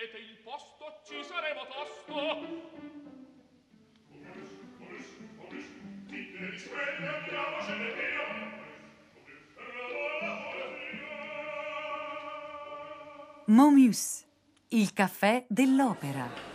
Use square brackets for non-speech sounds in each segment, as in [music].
cedete il posto, ci saremo tosto. Momus, il caffè dell'opera.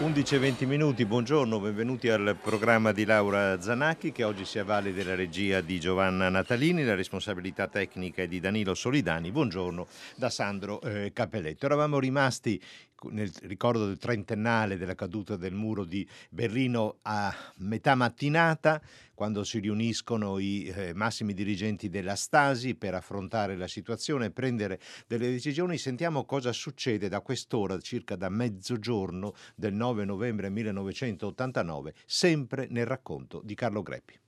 11 e 20 minuti, buongiorno, benvenuti al programma di Laura Zanacchi che oggi si avvale della regia di Giovanna Natalini, la responsabilità tecnica è di Danilo Solidani. Buongiorno da Sandro eh, Capelletto. Eravamo rimasti nel ricordo del trentennale della caduta del muro di Berlino a metà mattinata, quando si riuniscono i eh, massimi dirigenti della Stasi per affrontare la situazione e prendere delle decisioni, sentiamo cosa succede da quest'ora, circa da mezzogiorno del 9 novembre 1989, sempre nel racconto di Carlo Greppi.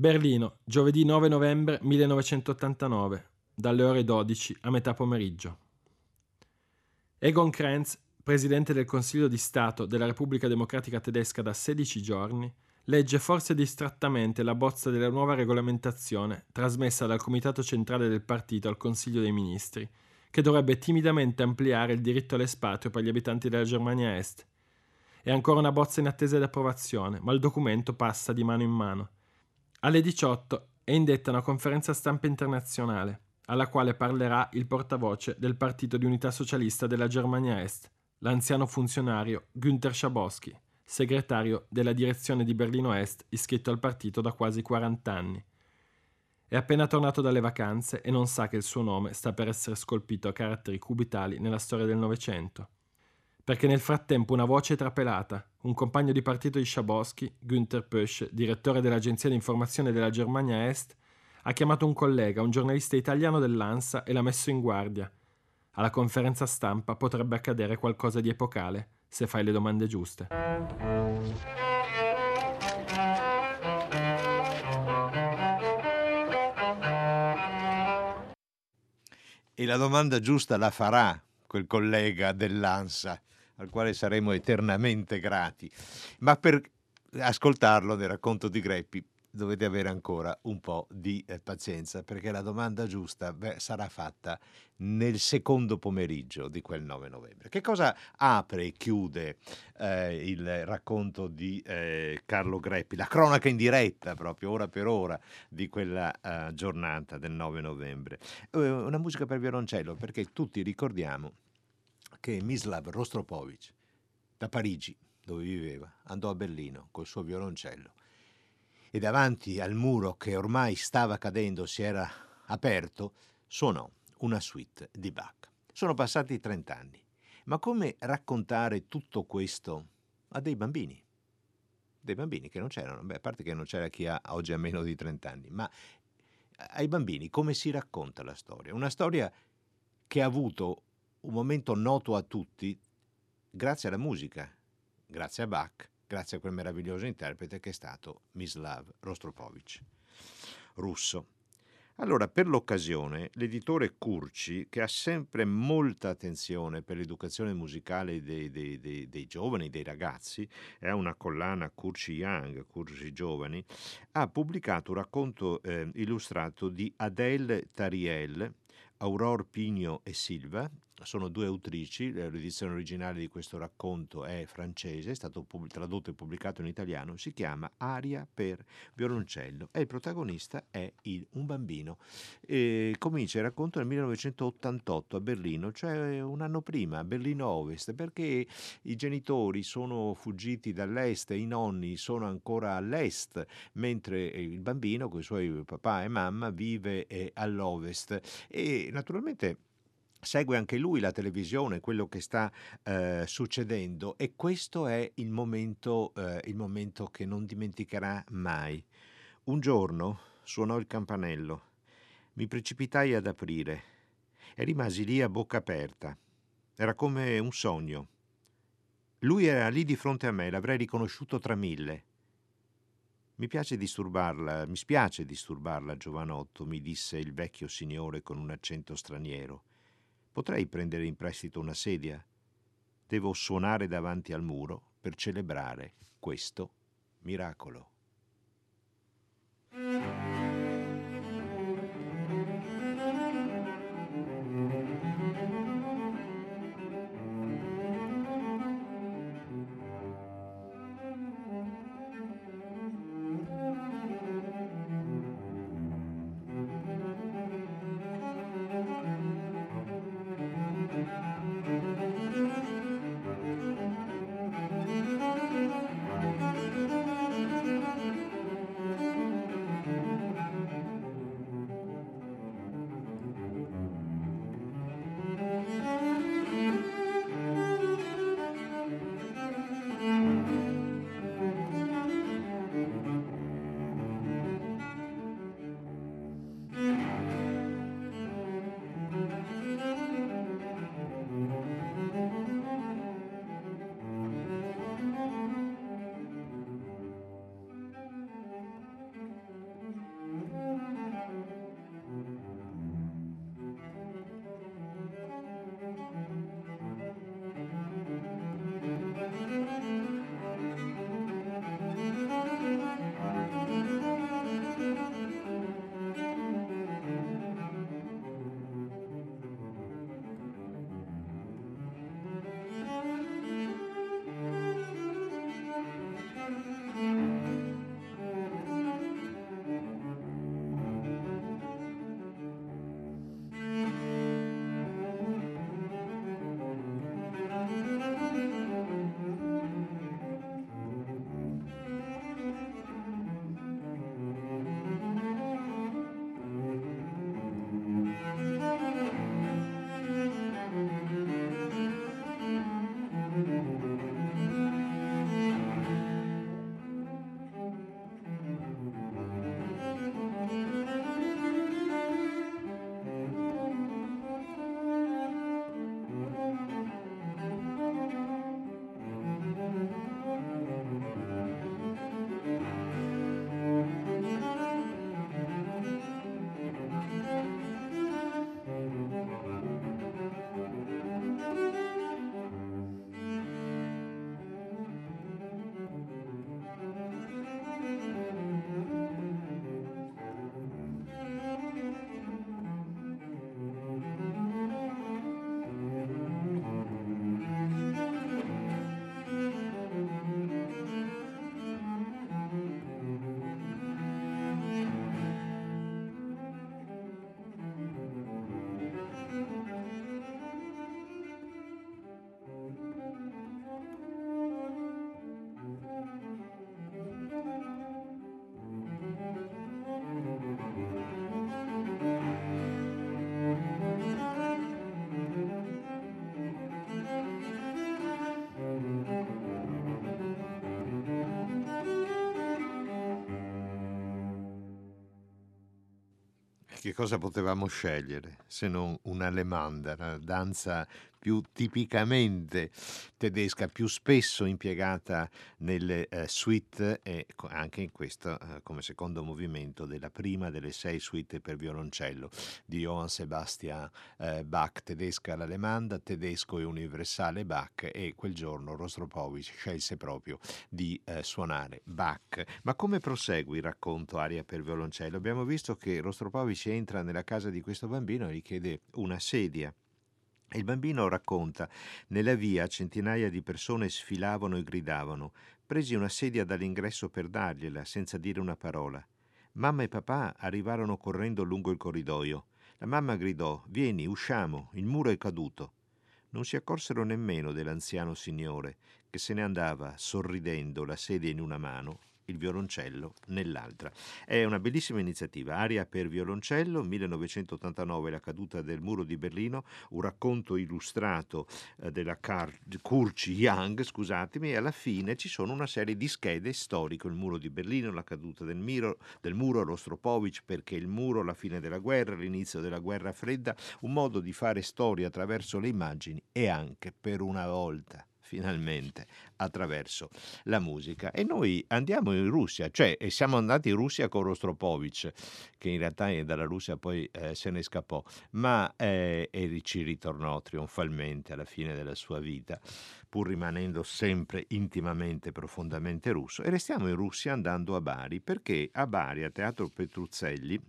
Berlino, giovedì 9 novembre 1989, dalle ore 12 a metà pomeriggio. Egon Krenz, presidente del Consiglio di Stato della Repubblica Democratica Tedesca da 16 giorni, legge forse distrattamente la bozza della nuova regolamentazione trasmessa dal Comitato Centrale del Partito al Consiglio dei Ministri, che dovrebbe timidamente ampliare il diritto all'espatrio per gli abitanti della Germania Est. È ancora una bozza in attesa di approvazione, ma il documento passa di mano in mano alle 18 è indetta una conferenza stampa internazionale, alla quale parlerà il portavoce del Partito di Unità Socialista della Germania Est, l'anziano funzionario Günther Schabowski, segretario della direzione di Berlino Est iscritto al partito da quasi 40 anni. È appena tornato dalle vacanze e non sa che il suo nome sta per essere scolpito a caratteri cubitali nella storia del Novecento perché nel frattempo una voce trapelata, un compagno di partito di Schabowski, Günther Pösch, direttore dell'agenzia di informazione della Germania Est, ha chiamato un collega, un giornalista italiano dell'ANSA e l'ha messo in guardia. Alla conferenza stampa potrebbe accadere qualcosa di epocale, se fai le domande giuste. E la domanda giusta la farà quel collega dell'ANSA al quale saremo eternamente grati. Ma per ascoltarlo nel racconto di Greppi dovete avere ancora un po' di eh, pazienza perché la domanda giusta beh, sarà fatta nel secondo pomeriggio di quel 9 novembre. Che cosa apre e chiude eh, il racconto di eh, Carlo Greppi, la cronaca in diretta proprio ora per ora di quella eh, giornata del 9 novembre? Eh, una musica per violoncello perché tutti ricordiamo che Mislav Rostropovich, da Parigi, dove viveva, andò a Berlino col suo violoncello e davanti al muro che ormai stava cadendo, si era aperto, suonò una suite di Bach. Sono passati 30 anni, ma come raccontare tutto questo a dei bambini? Dei bambini che non c'erano, beh, a parte che non c'era chi ha oggi ha meno di 30 anni, ma ai bambini come si racconta la storia? Una storia che ha avuto un momento noto a tutti grazie alla musica, grazie a Bach, grazie a quel meraviglioso interprete che è stato Mislav Rostropovich, russo. Allora, per l'occasione, l'editore Curci, che ha sempre molta attenzione per l'educazione musicale dei, dei, dei, dei giovani, dei ragazzi, ha una collana Curci Young, Curci Giovani, ha pubblicato un racconto eh, illustrato di Adèle Tariel, Aurore Pigno e Silva, sono due autrici, l'edizione originale di questo racconto è francese, è stato pub- tradotto e pubblicato in italiano, si chiama Aria per violoncello e il protagonista è il, un bambino. E comincia il racconto nel 1988 a Berlino, cioè un anno prima, a Berlino Ovest, perché i genitori sono fuggiti dall'est e i nonni sono ancora all'est, mentre il bambino con i suoi papà e mamma vive eh, all'ovest. E naturalmente segue anche lui la televisione, quello che sta eh, succedendo e questo è il momento, eh, il momento che non dimenticherà mai. Un giorno suonò il campanello, mi precipitai ad aprire e rimasi lì a bocca aperta. Era come un sogno. Lui era lì di fronte a me, l'avrei riconosciuto tra mille. Mi piace disturbarla, mi spiace disturbarla, giovanotto, mi disse il vecchio signore con un accento straniero. Potrei prendere in prestito una sedia? Devo suonare davanti al muro per celebrare questo miracolo. Che cosa potevamo scegliere se non un'alemanda, una danza più tipicamente tedesca, più spesso impiegata nelle eh, suite e anche in questo eh, come secondo movimento della prima delle sei suite per violoncello di Johann Sebastian eh, Bach, tedesca l'alemanda, tedesco e universale Bach e quel giorno Rostropovich scelse proprio di eh, suonare Bach. Ma come prosegue il racconto aria per violoncello? Abbiamo visto che Rostropovich entra nella casa di questo bambino e gli chiede una sedia il bambino racconta: Nella via centinaia di persone sfilavano e gridavano. Presi una sedia dall'ingresso per dargliela, senza dire una parola. Mamma e papà arrivarono correndo lungo il corridoio. La mamma gridò: Vieni, usciamo, il muro è caduto. Non si accorsero nemmeno dell'anziano signore, che se ne andava sorridendo, la sedia in una mano il violoncello nell'altra. È una bellissima iniziativa, Aria per violoncello, 1989 la caduta del muro di Berlino, un racconto illustrato eh, della Car- Kurci Young, scusatemi, e alla fine ci sono una serie di schede storiche, il muro di Berlino, la caduta del, miro, del muro, Rostropovich, perché il muro, la fine della guerra, l'inizio della guerra fredda, un modo di fare storia attraverso le immagini e anche per una volta finalmente attraverso la musica. E noi andiamo in Russia, cioè siamo andati in Russia con Rostropovich, che in realtà dalla Russia poi eh, se ne scappò, ma eh, e ci ritornò trionfalmente alla fine della sua vita pur rimanendo sempre intimamente, profondamente russo. E restiamo in Russia andando a Bari, perché a Bari, a Teatro Petruzzelli,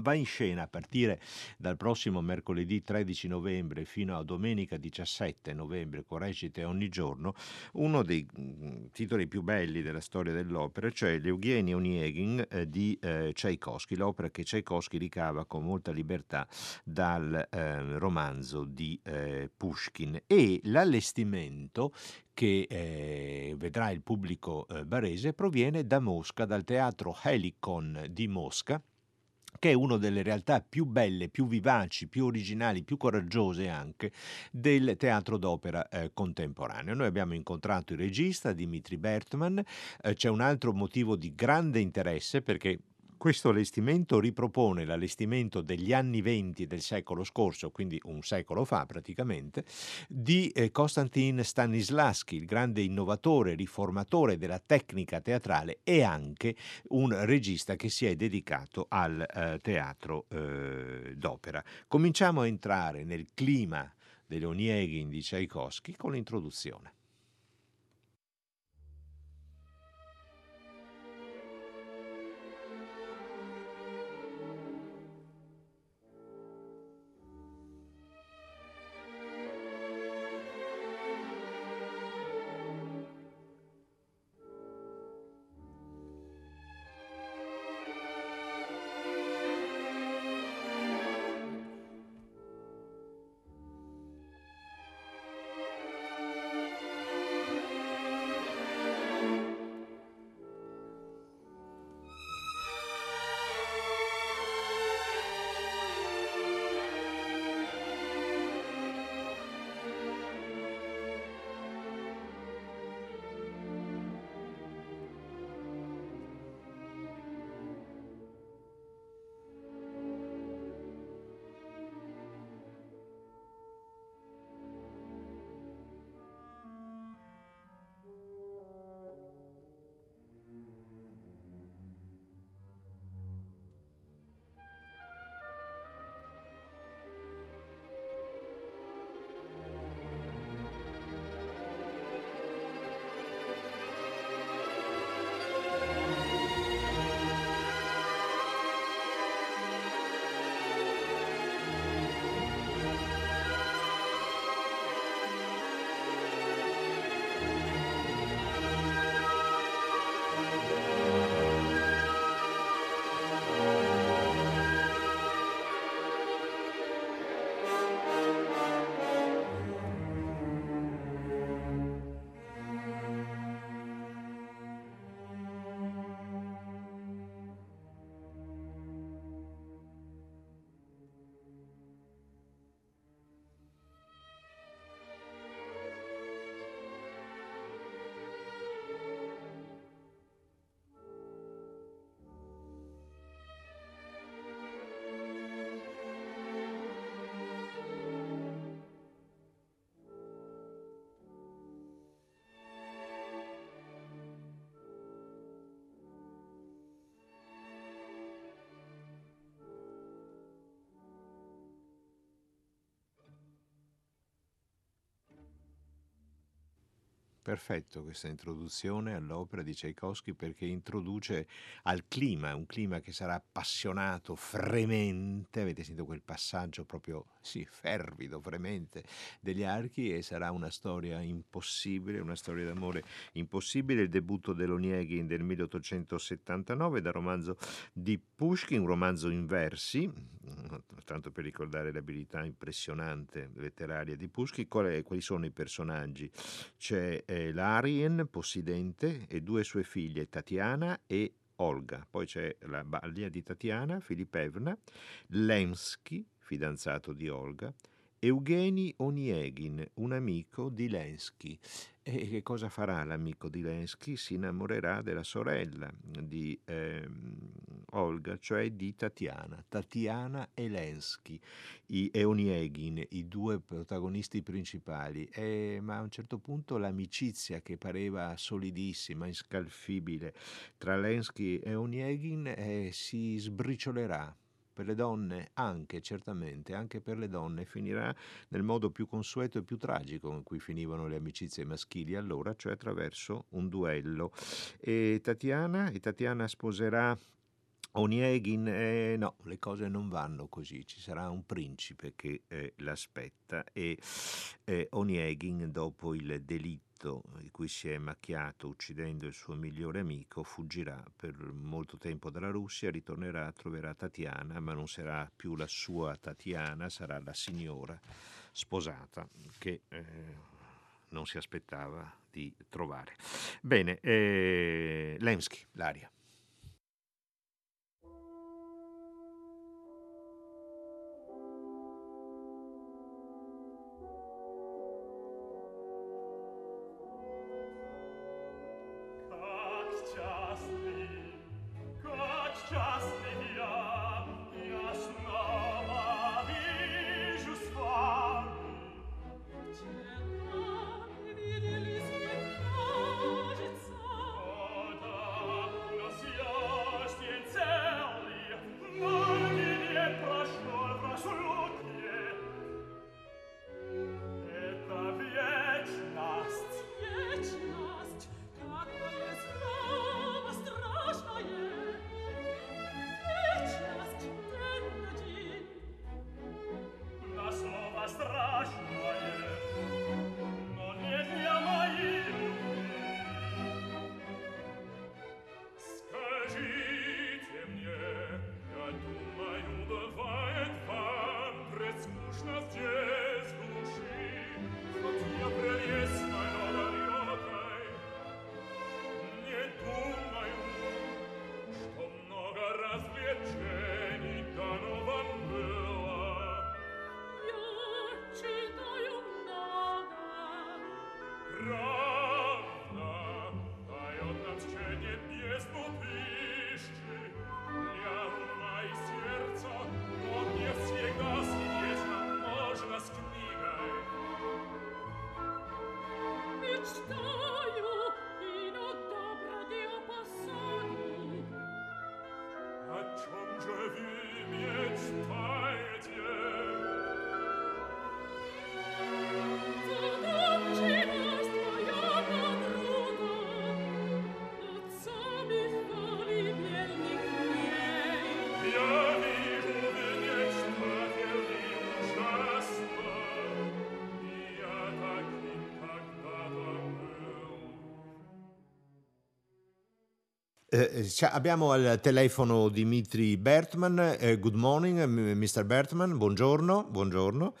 Va in scena a partire dal prossimo mercoledì 13 novembre fino a domenica 17 novembre, con recite ogni giorno, uno dei mm, titoli più belli della storia dell'opera, cioè l'Eugenie Onegin eh, di eh, Tchaikovsky, l'opera che Tchaikovsky ricava con molta libertà dal eh, romanzo di eh, Pushkin. E l'allestimento che eh, vedrà il pubblico eh, barese proviene da Mosca, dal teatro Helicon di Mosca che è una delle realtà più belle, più vivaci, più originali, più coraggiose anche del teatro d'opera eh, contemporaneo. Noi abbiamo incontrato il regista Dimitri Bertman, eh, c'è un altro motivo di grande interesse perché questo allestimento ripropone l'allestimento degli anni venti del secolo scorso, quindi un secolo fa praticamente, di eh, Konstantin Stanislavski, il grande innovatore, riformatore della tecnica teatrale e anche un regista che si è dedicato al eh, teatro eh, d'opera. Cominciamo a entrare nel clima dell'Onieghin di Tchaikovsky con l'introduzione. Perfetto questa introduzione all'opera di Tchaikovsky perché introduce al clima, un clima che sarà appassionato, fremente, avete sentito quel passaggio proprio, sì, fervido, fremente degli archi e sarà una storia impossibile, una storia d'amore impossibile, il debutto dell'Onieghin del 1879 dal romanzo di Pushkin, un romanzo in versi, tanto per ricordare l'abilità impressionante letteraria di Pushkin, quali, sono i personaggi? C'è eh, Larien, possidente, e due sue figlie, Tatiana e Olga. Poi c'è la balia di Tatiana, Filipevna, Lemsky, fidanzato di Olga, Eugeni Onieghin, un amico di Lensky. E che cosa farà l'amico di Lensky? Si innamorerà della sorella di eh, Olga, cioè di Tatiana, Tatiana e Lensky, i, Onieghin, i due protagonisti principali. E, ma a un certo punto l'amicizia che pareva solidissima, inscalfibile tra Lensky e Onieghin eh, si sbriciolerà per le donne anche, certamente, anche per le donne, finirà nel modo più consueto e più tragico in cui finivano le amicizie maschili allora, cioè attraverso un duello. E Tatiana, e Tatiana sposerà Onieghin, eh, no, le cose non vanno così, ci sarà un principe che eh, l'aspetta e eh, Onieghin dopo il delitto di cui si è macchiato uccidendo il suo migliore amico, fuggirà per molto tempo dalla Russia, ritornerà, troverà Tatiana, ma non sarà più la sua Tatiana, sarà la signora sposata che eh, non si aspettava di trovare. Bene, eh, Lemsky, l'aria. Eh, abbiamo al telefono Dimitri Bertman. Eh, good morning, Mr. Bertman. Buongiorno. buongiorno.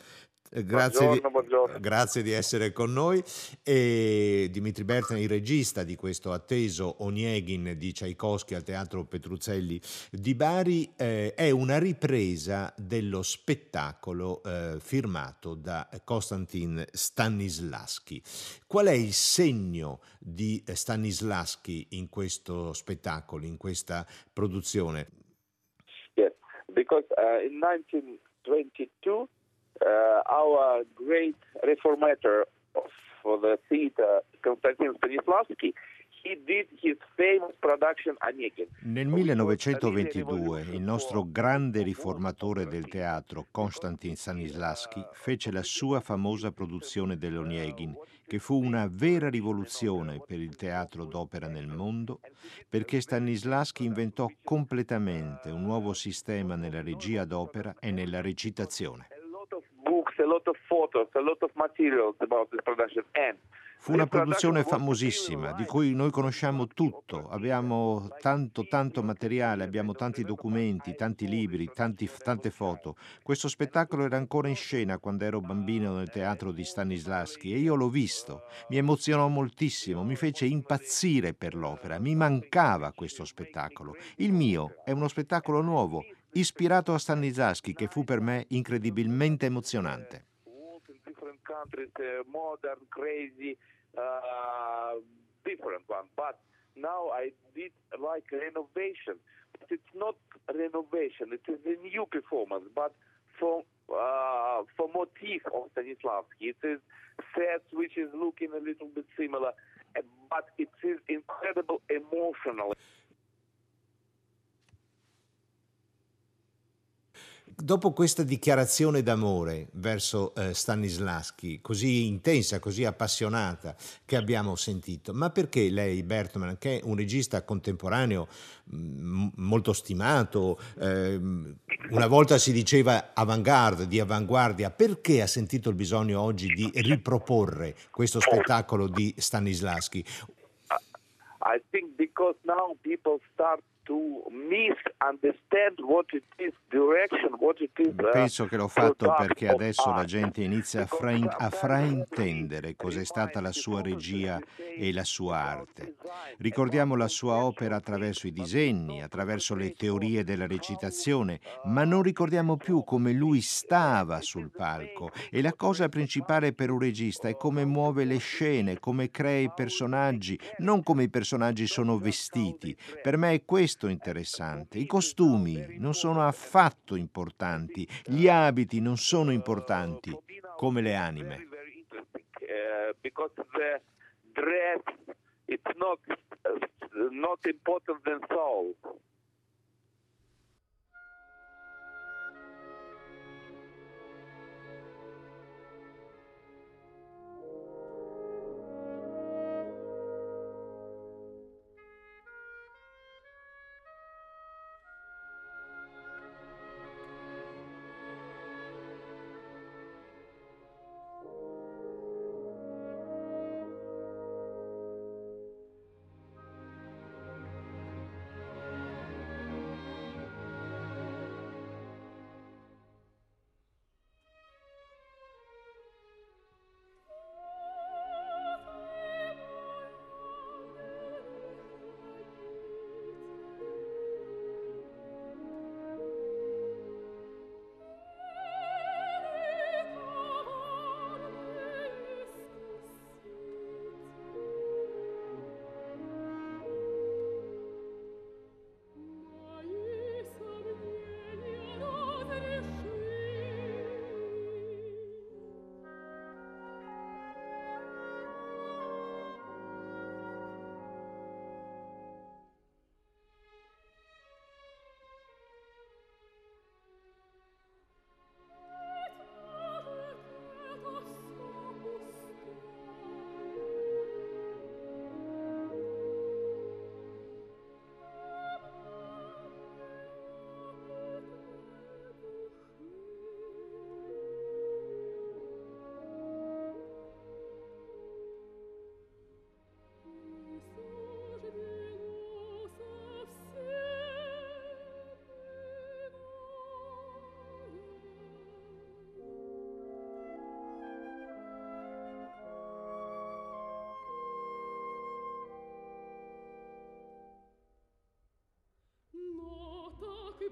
Grazie, buongiorno, buongiorno. grazie, di, essere con noi. E Dimitri Bertman, il regista di questo atteso Onieghin di Tchaikovsky al Teatro Petruzzelli di Bari, eh, è una ripresa dello spettacolo eh, firmato da Konstantin Stanislaschi. Qual è il segno di Stanislaschi in questo spettacolo, in questa produzione? Yes, because uh, in 1922 uh, our great reformator for the theater, Konstantin Stanislavski, Nel 1922 il nostro grande riformatore del teatro, Konstantin Stanislavski, fece la sua famosa produzione dell'Onieghin, che fu una vera rivoluzione per il teatro d'opera nel mondo, perché Stanislavski inventò completamente un nuovo sistema nella regia d'opera e nella recitazione a lot of photos, a lot of materials about this production and Fu una produzione famosissima di cui noi conosciamo tutto, abbiamo tanto tanto materiale, abbiamo tanti documenti, tanti libri, tanti, tante foto. Questo spettacolo era ancora in scena quando ero bambino nel teatro di Stanislavski e io l'ho visto, mi emozionò moltissimo, mi fece impazzire per l'opera, mi mancava questo spettacolo. Il mio è uno spettacolo nuovo, ispirato a Stanislavski che fu per me incredibilmente emozionante. countries, uh, for motif of Stanislavski, it is sets which is looking a little bit similar, but it is incredible emotional. Dopo questa dichiarazione d'amore verso eh, Stanislaschi, così intensa, così appassionata che abbiamo sentito, ma perché lei, Bertman, che è un regista contemporaneo mh, molto stimato, eh, una volta si diceva avant-garde, di avanguardia, perché ha sentito il bisogno oggi di riproporre questo spettacolo di Stanislaschi? I think because now people start to misunderstand what it is direction, what it is. uh, Penso che l'ho fatto perché adesso la gente inizia a, fra- a fraintendere cos'è stata la sua regia e la sua arte. Ricordiamo la sua opera attraverso i disegni, attraverso le teorie della recitazione, ma non ricordiamo più come lui stava sul palco. E la cosa principale per un regista è come muove le scene, come crea i personaggi, non come i personaggi sono vestiti. Per me è questo interessante. I costumi non sono affatto importanti, gli abiti non sono importanti, come le anime. It's not uh, not important than soul.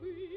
baby.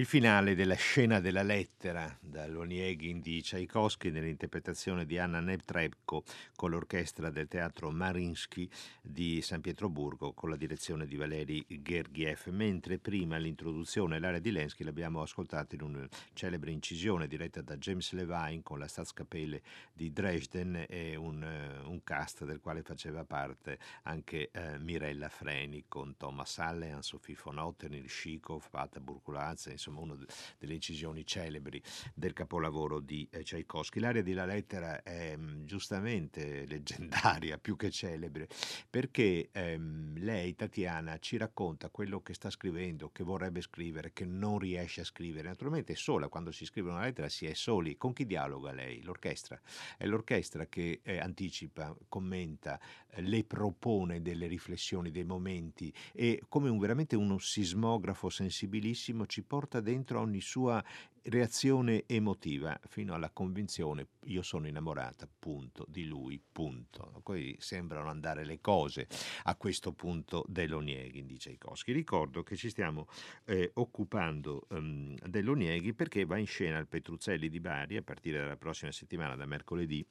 Il finale della scena della lettera dall'Onieghin di Tchaikovsky nell'interpretazione di Anna Netrebko con l'orchestra del teatro Marinsky di San Pietroburgo con la direzione di Valeri Gergiev, mentre prima l'introduzione l'area di Lensky l'abbiamo ascoltata in una celebre incisione diretta da James Levine con la Staatskapelle di Dresden e un, uh, un, cast del quale faceva parte anche uh, Mirella Freni con Thomas Allen, Sophie von Otten, Shikov, Pata Burkulazza, insomma una delle incisioni celebri del capolavoro di eh, Tchaikovsky. L'aria di La lettera è mm, giustamente leggendaria, [laughs] più che celebre, perché ehm, lei, Tatiana, ci racconta quello che sta scrivendo, che vorrebbe scrivere, che non riesce a scrivere. Naturalmente è sola, quando si scrive una lettera si è soli. Con chi dialoga lei? L'orchestra. È l'orchestra che eh, anticipa, commenta, eh, le propone delle riflessioni, dei momenti e come un, veramente uno sismografo sensibilissimo ci porta porta dentro ogni sua reazione emotiva fino alla convinzione io sono innamorata, punto, di lui, punto. Poi sembrano andare le cose a questo punto dell'Onieghi, dice Tchaikovsky. Ricordo che ci stiamo eh, occupando um, dell'Onieghi perché va in scena il Petruzzelli di Bari a partire dalla prossima settimana, da mercoledì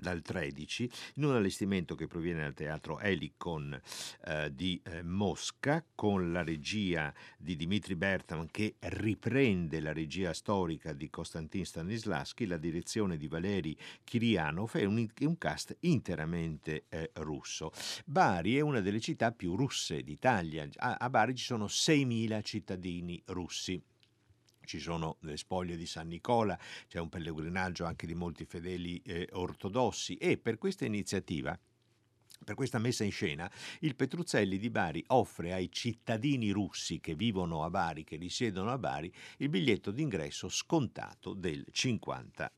dal 13 in un allestimento che proviene dal teatro Helicon eh, di eh, Mosca con la regia di Dmitry Bertman che riprende la regia storica di Konstantin Stanislavski, la direzione di Valeri Kirianov e un, un cast interamente eh, russo. Bari è una delle città più russe d'Italia, a, a Bari ci sono 6.000 cittadini russi ci sono le spoglie di San Nicola, c'è un pellegrinaggio anche di molti fedeli eh, ortodossi e per questa iniziativa per questa messa in scena, il Petruzzelli di Bari offre ai cittadini russi che vivono a Bari, che risiedono a Bari, il biglietto d'ingresso scontato del 50%.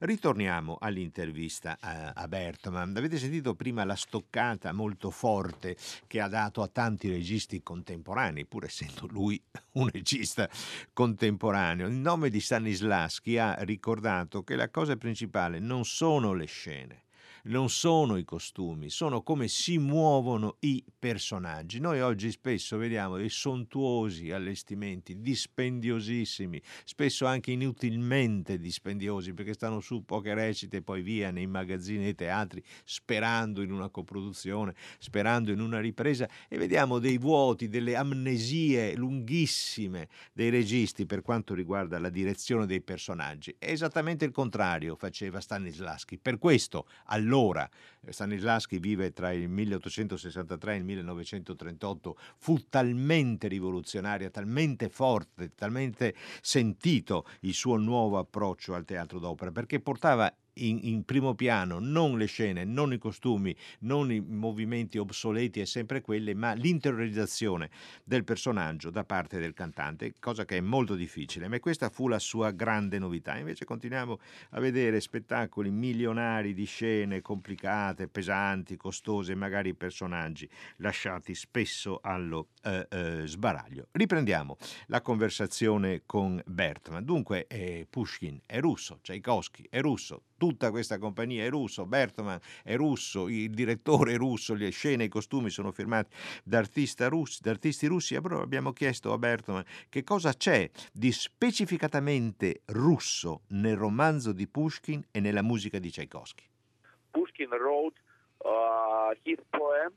Ritorniamo all'intervista a, Bertman. Avete sentito prima la stoccata molto forte che ha dato a tanti registi contemporanei, pur essendo lui [laughs] un regista contemporaneo. In nome di Stanislaschi ha ricordato che la cosa principale non sono le scene, non sono i costumi, sono come si muovono i personaggi. Noi oggi spesso vediamo dei sontuosi allestimenti, dispendiosissimi, spesso anche inutilmente dispendiosi, perché stanno su poche recite e poi via nei magazzini e teatri, sperando in una coproduzione, sperando in una ripresa, e vediamo dei vuoti, delle amnesie lunghissime dei registi per quanto riguarda la direzione dei personaggi. È esattamente il contrario faceva Stanislaschi. Per questo, allora, allora. Stanislaschi vive tra il 1863 e il 1938, fu talmente rivoluzionaria, talmente forte, talmente sentito il suo nuovo approccio al teatro d'opera, perché portava in, in, primo piano non le scene, non i costumi, non i movimenti obsoleti e sempre quelli, ma l'interiorizzazione del personaggio da parte del cantante, cosa che è molto difficile, ma questa fu la sua grande novità. Invece continuiamo a vedere spettacoli milionari di scene complicate, pesanti, costose, magari personaggi lasciati spesso allo eh, eh, sbaraglio. Riprendiamo la conversazione con Bertman. Dunque, eh, Pushkin è russo, Tchaikovsky è russo, tutta questa compagnia è russo, Bertman è russo, il direttore è russo, le scene e i costumi sono firmati da, artisti russi. Allora abbiamo chiesto a Bertman che cosa c'è di specificatamente russo nel romanzo di Pushkin e nella musica di Tchaikovsky. Pushkin wrote uh, his poem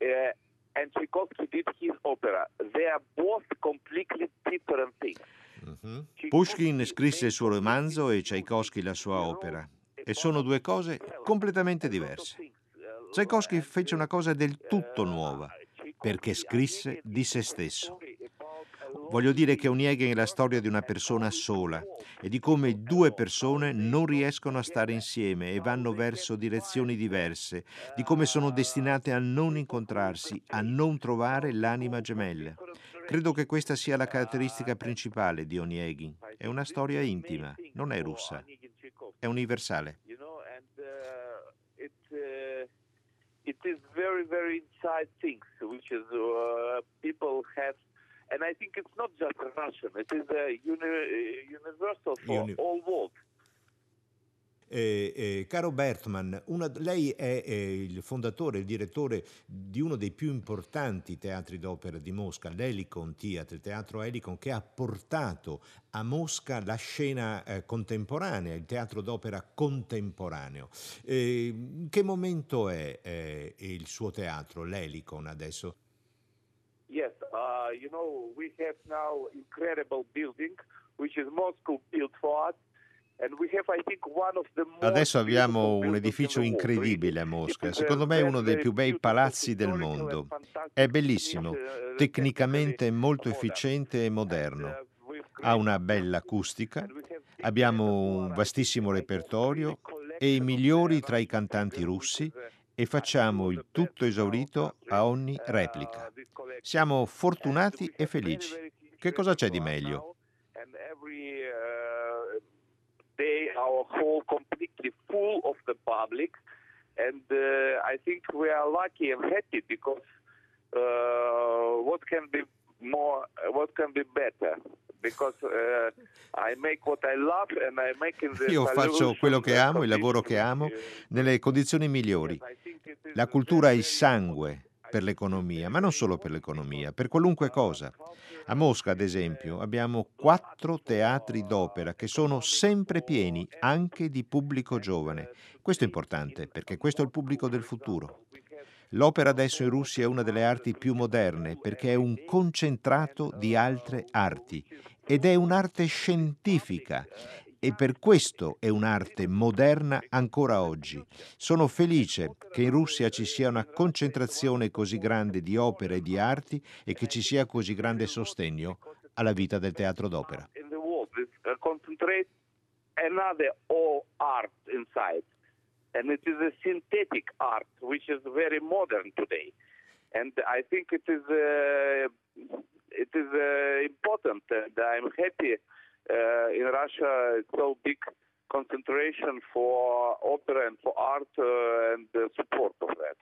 uh, and Tchaikovsky did his opera. They are both completely different things. Uh-huh. Pushkin scrisse il suo romanzo e Tchaikovsky la sua opera e sono due cose completamente diverse. Tchaikovsky fece una cosa del tutto nuova perché scrisse di se stesso. Voglio dire che Onegin è la storia di una persona sola e di come due persone non riescono a stare insieme e vanno verso direzioni diverse, di come sono destinate a non incontrarsi, a non trovare l'anima gemella. Credo che questa sia la caratteristica principale di Onegin. È una storia intima, non è russa, è universale. It is very, very inside things, which is uh, people have and I think it's not just Russian, it is a uni- universal for Uni- all world. Eh, eh, caro Bertman, una, lei è, è, il fondatore, il direttore di uno dei più importanti teatri d'opera di Mosca, l'Helicon Theatre, il teatro Helicon, che ha portato a Mosca la scena eh, contemporanea, il teatro d'opera contemporaneo. Eh, in che momento è eh, il suo teatro, l'Helicon adesso? Yes, uh, you know, we have now incredible building, which is Moscow built for us. Adesso abbiamo un edificio incredibile a Mosca, secondo me è uno dei più bei palazzi del mondo. È bellissimo, tecnicamente molto efficiente e moderno. Ha una bella acustica, abbiamo un vastissimo repertorio e i migliori tra i cantanti russi e facciamo il tutto esaurito a ogni replica. Siamo fortunati e felici. Che cosa c'è di meglio? Day our hall completely full of the public. And uh, I think we are lucky and happy because uh, what can be more what can be better? Because uh, I make what I love and I make in the Io faccio quello che amo, il lavoro che amo nelle condizioni migliori. La cultura è il sangue per l'economia, ma non solo per l'economia, per qualunque cosa. A Mosca, ad esempio, abbiamo quattro teatri d'opera che sono sempre pieni, anche di pubblico giovane. Questo è importante, perché questo è il pubblico del futuro. L'opera adesso in Russia è una delle arti più moderne perché è un concentrato di altre arti ed è un'arte scientifica e per questo è un'arte moderna ancora oggi. Sono felice che in Russia ci sia una concentrazione così grande di opere e di arti e che ci sia così grande sostegno alla vita del teatro d'opera. Another all art inside, and it is a synthetic art which is very modern today, and I think it is uh, it is uh, important, and I'm happy uh, in Russia it's so big concentration for opera and for art uh, and the support of that.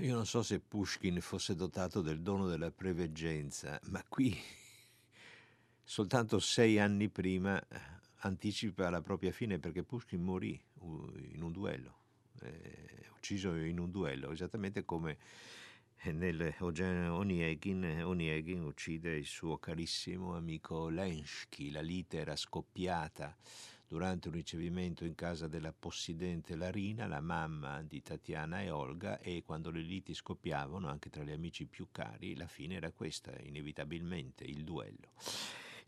Io non so se Pushkin fosse dotato del dono della preveggenza, ma qui, [laughs] soltanto sei anni prima, anticipa la propria fine perché Pushkin morì uh, in un duello, eh, ucciso in un duello, esattamente come nel Oniegin, Oniegin uccide il suo carissimo amico Lenski, la lite era scoppiata durante un ricevimento in casa della possidente Larina, la mamma di Tatiana e Olga, e quando le liti scoppiavano anche tra gli amici più cari, la fine era questa, inevitabilmente, il duello.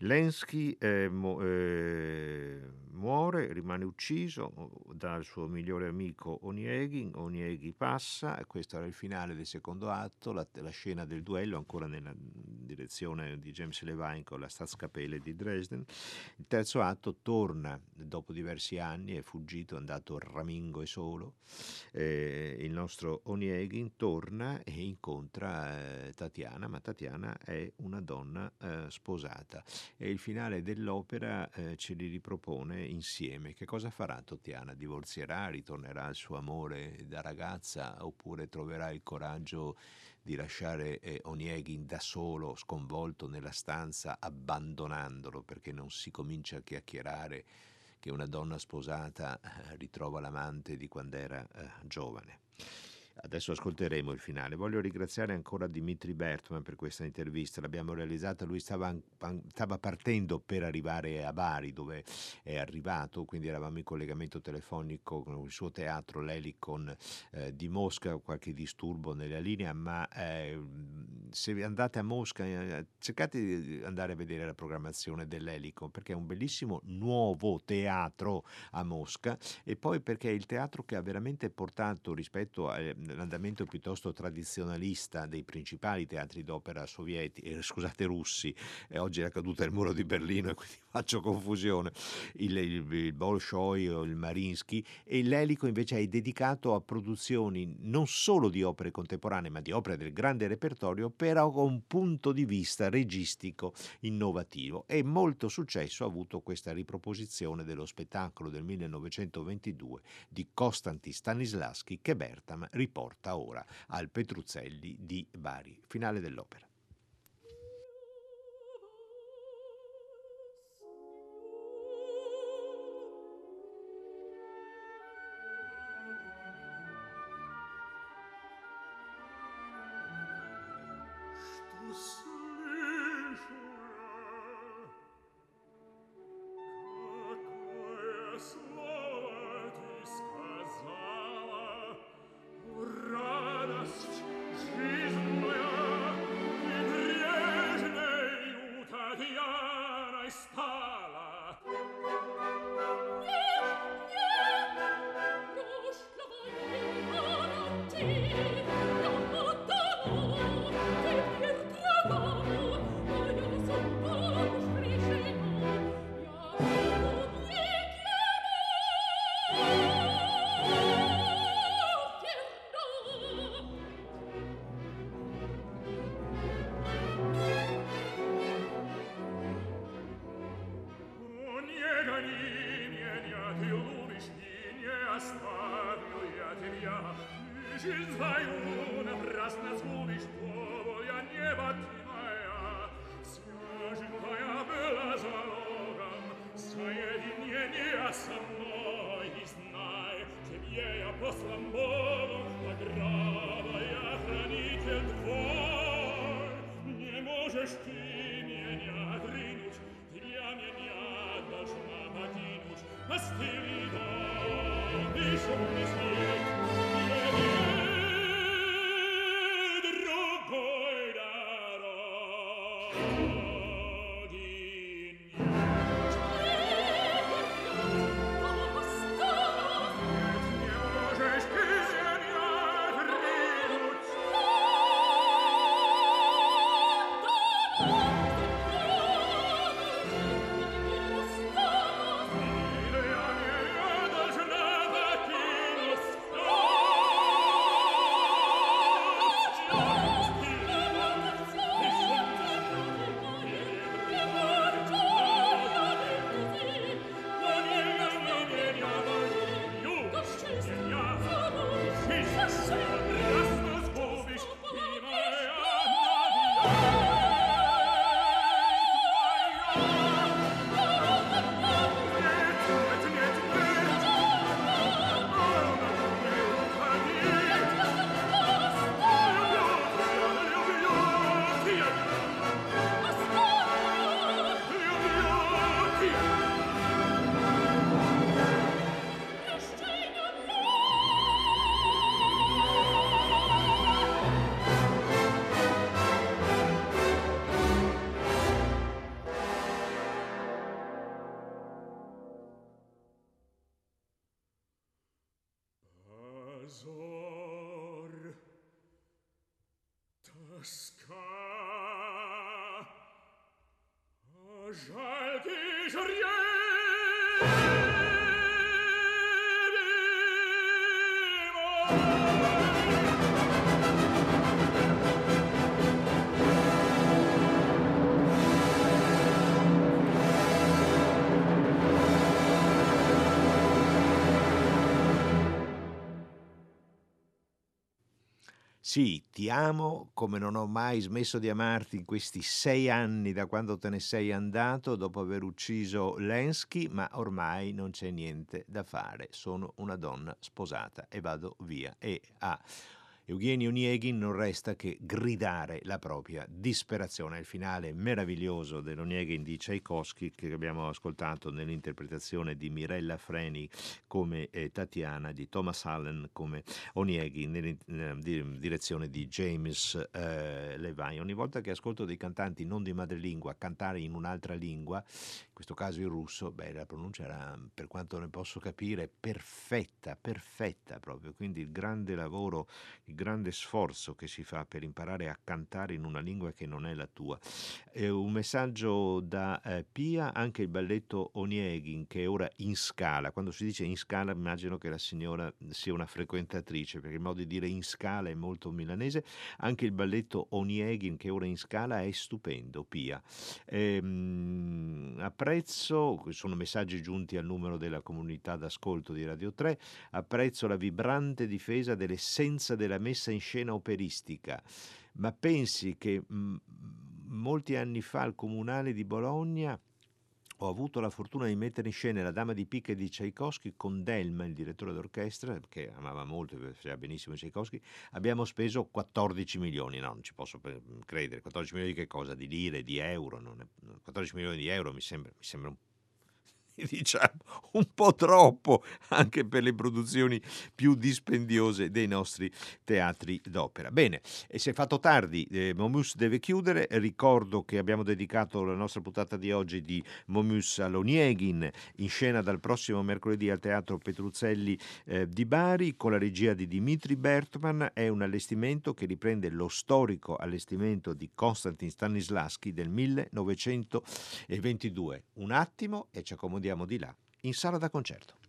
Lenski eh, mu- eh, muore, rimane ucciso dal suo migliore amico Onieghin, Onieghi passa, questo era il finale del secondo atto, la, la, scena del duello ancora nella direzione di James Levine con la Staatskapelle di Dresden. Il terzo atto torna dopo diversi anni, è fuggito, è andato ramingo e solo, eh, il nostro Onieghin torna e incontra eh, Tatiana, ma Tatiana è una donna eh, sposata e il finale dell'opera eh, ce li ripropone insieme. Che cosa farà Tatiana? Divorzierà, ritornerà al suo amore da ragazza oppure troverà il coraggio di lasciare eh, Onieghin da solo, sconvolto nella stanza, abbandonandolo perché non si comincia a chiacchierare che una donna sposata eh, ritrova l'amante di quando era eh, giovane. Adesso ascolteremo il finale. Voglio ringraziare ancora Dimitri Bertman per questa intervista. L'abbiamo realizzata, lui stava, stava, partendo per arrivare a Bari, dove è arrivato, quindi eravamo in collegamento telefonico con il suo teatro, l'Elicon eh, di Mosca, qualche disturbo nella linea, ma eh, se andate a Mosca eh, cercate di andare a vedere la programmazione dell'Elicon, perché è un bellissimo nuovo teatro a Mosca e poi perché è il teatro che ha veramente portato rispetto a l'andamento piuttosto tradizionalista dei principali teatri d'opera sovietici, eh, scusate russi, e oggi è caduta il muro di Berlino e quindi faccio confusione, il, il, il Bolshoi o il Marinsky, e l'Elico invece è dedicato a produzioni non solo di opere contemporanee, ma di opere del grande repertorio, però con un punto di vista registico innovativo. E molto successo ha avuto questa riproposizione dello spettacolo del 1922 di Konstantin Stanislavski che Bertam riporta ora al Petruzzelli di Bari. Finale dell'opera. Жалкий жребий Sì, ti amo come non ho mai smesso di amarti in questi sei anni da quando te ne sei andato dopo aver ucciso Lenski, ma ormai non c'è niente da fare. Sono una donna sposata e vado via. E a Eugenio Onieghin non resta che gridare la propria disperazione. Il finale meraviglioso dell'Onieghin di Tchaikovsky che abbiamo ascoltato nell'interpretazione di Mirella Freni come eh, Tatiana, di Thomas Allen come Onieghin nella eh, direzione di James eh, Levine. Ogni volta che ascolto dei cantanti non di madrelingua cantare in un'altra lingua, in questo caso il russo, beh, la pronuncia era, per quanto ne posso capire, perfetta, perfetta proprio. Quindi il grande lavoro, il grande sforzo che si fa per imparare a cantare in una lingua che non è la tua. Eh, un messaggio da eh, Pia, anche il balletto Onieghin che è ora in scala. Quando si dice in scala immagino che la signora sia una frequentatrice, perché il modo di dire in scala è molto milanese. Anche il balletto Onieghin che è ora in scala è stupendo, Pia. Ehm, apprezzo, sono messaggi giunti al numero della comunità d'ascolto di Radio 3, apprezzo la vibrante difesa dell'essenza della messa in scena operistica, ma pensi che mh, molti anni fa al Comunale di Bologna ho avuto la fortuna di mettere in scena La Dama di Picche di Tchaikovsky con Delma, il direttore d'orchestra, che amava molto faceva benissimo Tchaikovsky. Abbiamo speso 14 milioni, no, non ci posso credere. 14 milioni di che cosa? Di lire, di euro? È, 14 milioni di euro mi sembra, mi sembra un [laughs] diciamo un po' troppo anche per le produzioni più dispendiose dei nostri teatri d'opera. Bene, e si è fatto tardi, eh, Momus deve chiudere, ricordo che abbiamo dedicato la nostra puntata di oggi di Momus all'Onieghin, in scena dal prossimo mercoledì al Teatro Petruzzelli eh, di Bari, con la regia di Dimitri Bertman, è un allestimento che riprende lo storico allestimento di Konstantin Stanislaschi del 1922. Un attimo e ci accomodiamo andiamo di là, in sala da concerto.